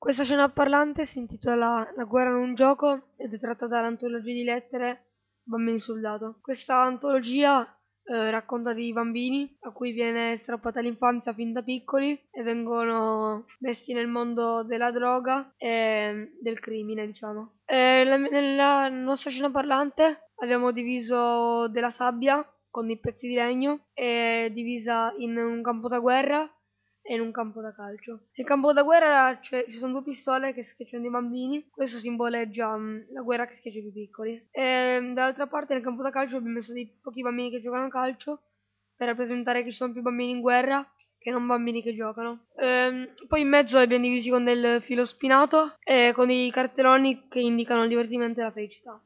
Questa scena parlante si intitola La guerra in un gioco ed è tratta dall'antologia di lettere Bambini soldato. Questa antologia eh, racconta di bambini a cui viene strappata l'infanzia fin da piccoli e vengono messi nel mondo della droga e del crimine, diciamo. E la, nella nostra scena parlante abbiamo diviso della sabbia con i pezzi di legno e divisa in un campo da guerra in un campo da calcio. Nel campo da guerra ci sono due pistole che schiacciano i bambini, questo simboleggia um, la guerra che schiaccia i più piccoli. E mm, dall'altra parte nel campo da calcio abbiamo messo dei pochi bambini che giocano a calcio per rappresentare che ci sono più bambini in guerra che non bambini che giocano. Ehm, poi in mezzo abbiamo divisi con del filo spinato e con dei cartelloni che indicano il divertimento e la felicità.